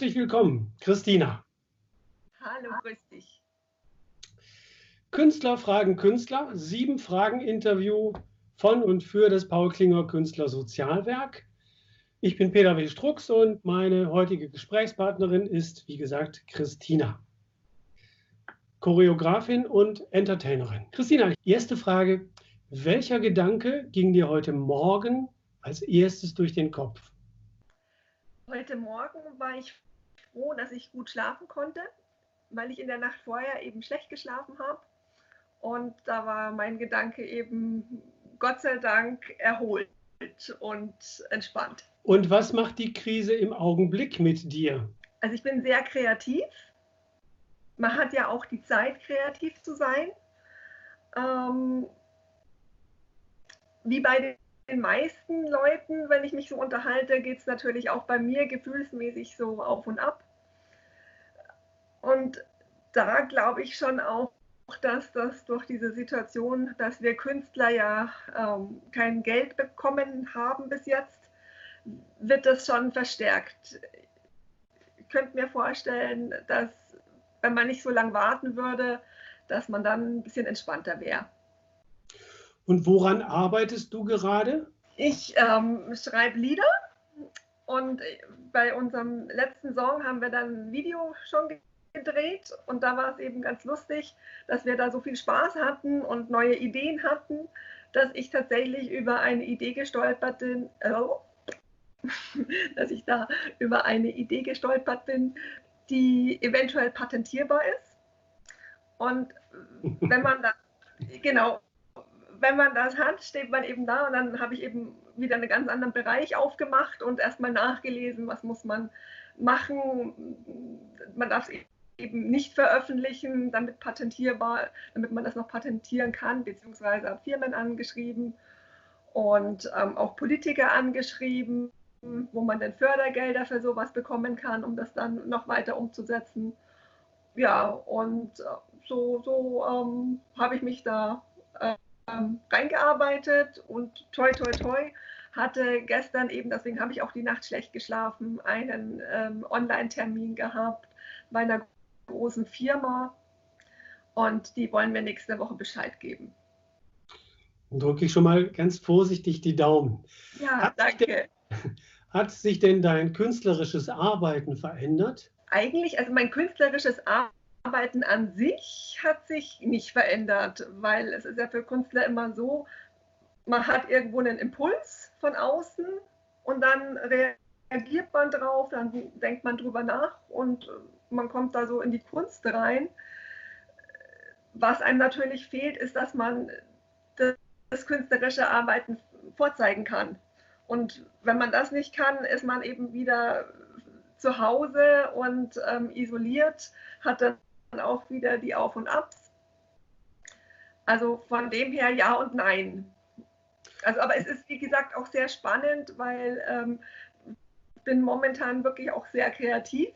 Herzlich willkommen, Christina. Hallo, grüß dich. Künstler fragen Künstler, sieben Fragen Interview von und für das Paul Klinger Künstler Sozialwerk. Ich bin Peter W. Strux und meine heutige Gesprächspartnerin ist, wie gesagt, Christina. Choreografin und Entertainerin. Christina, erste Frage. Welcher Gedanke ging dir heute Morgen als erstes durch den Kopf? Heute Morgen war ich froh, dass ich gut schlafen konnte, weil ich in der Nacht vorher eben schlecht geschlafen habe. Und da war mein Gedanke eben, Gott sei Dank, erholt und entspannt. Und was macht die Krise im Augenblick mit dir? Also ich bin sehr kreativ. Man hat ja auch die Zeit, kreativ zu sein. Ähm, wie bei den meisten Leuten, wenn ich mich so unterhalte, geht es natürlich auch bei mir gefühlsmäßig so auf und ab. Und da glaube ich schon auch, dass das durch diese Situation, dass wir Künstler ja ähm, kein Geld bekommen haben bis jetzt, wird das schon verstärkt. Ich könnte mir vorstellen, dass wenn man nicht so lange warten würde, dass man dann ein bisschen entspannter wäre. Und woran arbeitest du gerade? Ich ähm, schreibe Lieder und bei unserem letzten Song haben wir dann ein Video schon gedreht und da war es eben ganz lustig, dass wir da so viel Spaß hatten und neue Ideen hatten, dass ich tatsächlich über eine Idee gestolpert bin, oh, dass ich da über eine Idee gestolpert bin, die eventuell patentierbar ist. Und wenn man da, genau, wenn man das hat, steht man eben da und dann habe ich eben wieder einen ganz anderen Bereich aufgemacht und erstmal nachgelesen, was muss man machen. Man darf es eben nicht veröffentlichen, damit patentierbar, damit man das noch patentieren kann, beziehungsweise habe Firmen angeschrieben und ähm, auch Politiker angeschrieben, wo man dann Fördergelder für sowas bekommen kann, um das dann noch weiter umzusetzen. Ja, und äh, so, so ähm, habe ich mich da ähm, reingearbeitet und toi, toi, toi, hatte gestern eben, deswegen habe ich auch die Nacht schlecht geschlafen, einen ähm, Online-Termin gehabt bei einer großen Firma und die wollen mir nächste Woche Bescheid geben. Dann drücke ich schon mal ganz vorsichtig die Daumen. Ja, hat danke. Sich denn, hat sich denn dein künstlerisches Arbeiten verändert? Eigentlich, also mein künstlerisches Arbeiten Arbeiten an sich hat sich nicht verändert, weil es ist ja für Künstler immer so, man hat irgendwo einen Impuls von außen und dann reagiert man drauf, dann denkt man drüber nach und man kommt da so in die Kunst rein. Was einem natürlich fehlt, ist, dass man das künstlerische Arbeiten vorzeigen kann. Und wenn man das nicht kann, ist man eben wieder zu Hause und ähm, isoliert, hat dann auch wieder die Auf und Abs. Also von dem her ja und nein. Also, aber es ist wie gesagt auch sehr spannend, weil ähm, ich bin momentan wirklich auch sehr kreativ.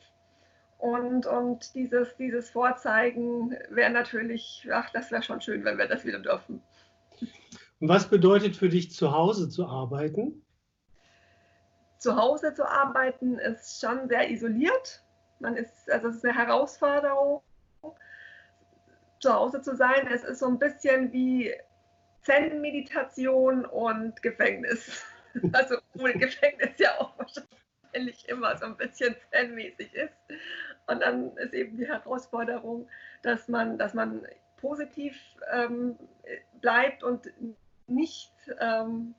Und, und dieses, dieses Vorzeigen wäre natürlich, ach, das wäre schon schön, wenn wir das wieder dürfen. Und was bedeutet für dich, zu Hause zu arbeiten? Zu Hause zu arbeiten ist schon sehr isoliert. Man ist, also es ist eine Herausforderung zu Hause zu sein. Es ist so ein bisschen wie Zen-Meditation und Gefängnis. Also, obwohl Gefängnis ja auch wahrscheinlich immer so ein bisschen Zen-mäßig ist. Und dann ist eben die Herausforderung, dass man, dass man positiv ähm, bleibt und nicht ähm,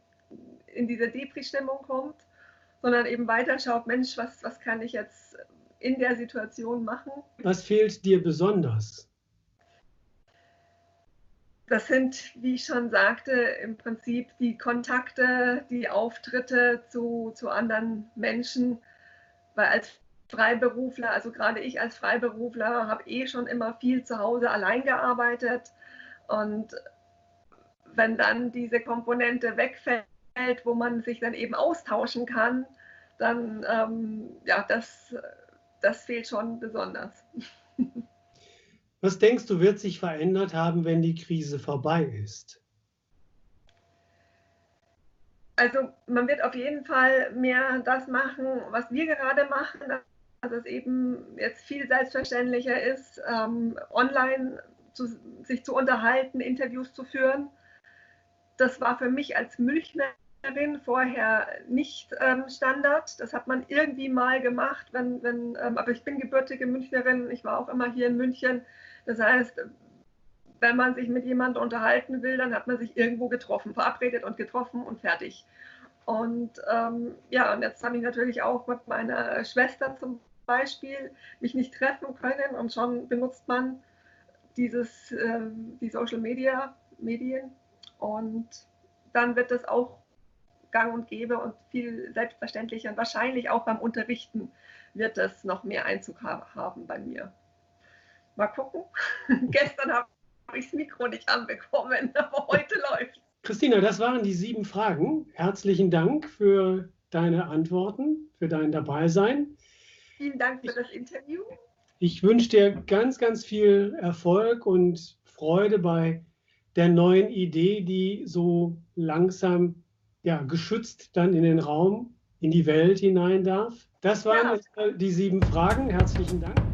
in diese Depri-Stimmung kommt, sondern eben weiterschaut, Mensch, was, was kann ich jetzt in der Situation machen? Was fehlt dir besonders? Das sind, wie ich schon sagte, im Prinzip die Kontakte, die Auftritte zu, zu anderen Menschen, weil als Freiberufler, also gerade ich als Freiberufler, habe eh schon immer viel zu Hause allein gearbeitet. Und wenn dann diese Komponente wegfällt, wo man sich dann eben austauschen kann, dann, ähm, ja, das, das fehlt schon besonders. Was denkst du, wird sich verändert haben, wenn die Krise vorbei ist? Also man wird auf jeden Fall mehr das machen, was wir gerade machen, es eben jetzt viel selbstverständlicher ist, ähm, online zu, sich zu unterhalten, Interviews zu führen. Das war für mich als Münchnerin vorher nicht ähm, Standard. Das hat man irgendwie mal gemacht, wenn, wenn, ähm, aber ich bin gebürtige Münchnerin, ich war auch immer hier in München. Das heißt, wenn man sich mit jemandem unterhalten will, dann hat man sich irgendwo getroffen, verabredet und getroffen und fertig. Und ähm, ja, und jetzt habe ich natürlich auch mit meiner Schwester zum Beispiel mich nicht treffen können und schon benutzt man dieses, äh, die Social Media Medien und dann wird es auch gang und gäbe und viel selbstverständlicher und wahrscheinlich auch beim Unterrichten wird es noch mehr Einzug haben bei mir. Mal gucken. Gestern habe ich das Mikro nicht anbekommen, aber heute läuft. Christina, das waren die sieben Fragen. Herzlichen Dank für deine Antworten, für dein Dabeisein. Vielen Dank für das Interview. Ich wünsche dir ganz, ganz viel Erfolg und Freude bei der neuen Idee, die so langsam ja, geschützt dann in den Raum, in die Welt hinein darf. Das waren ja. die sieben Fragen. Herzlichen Dank.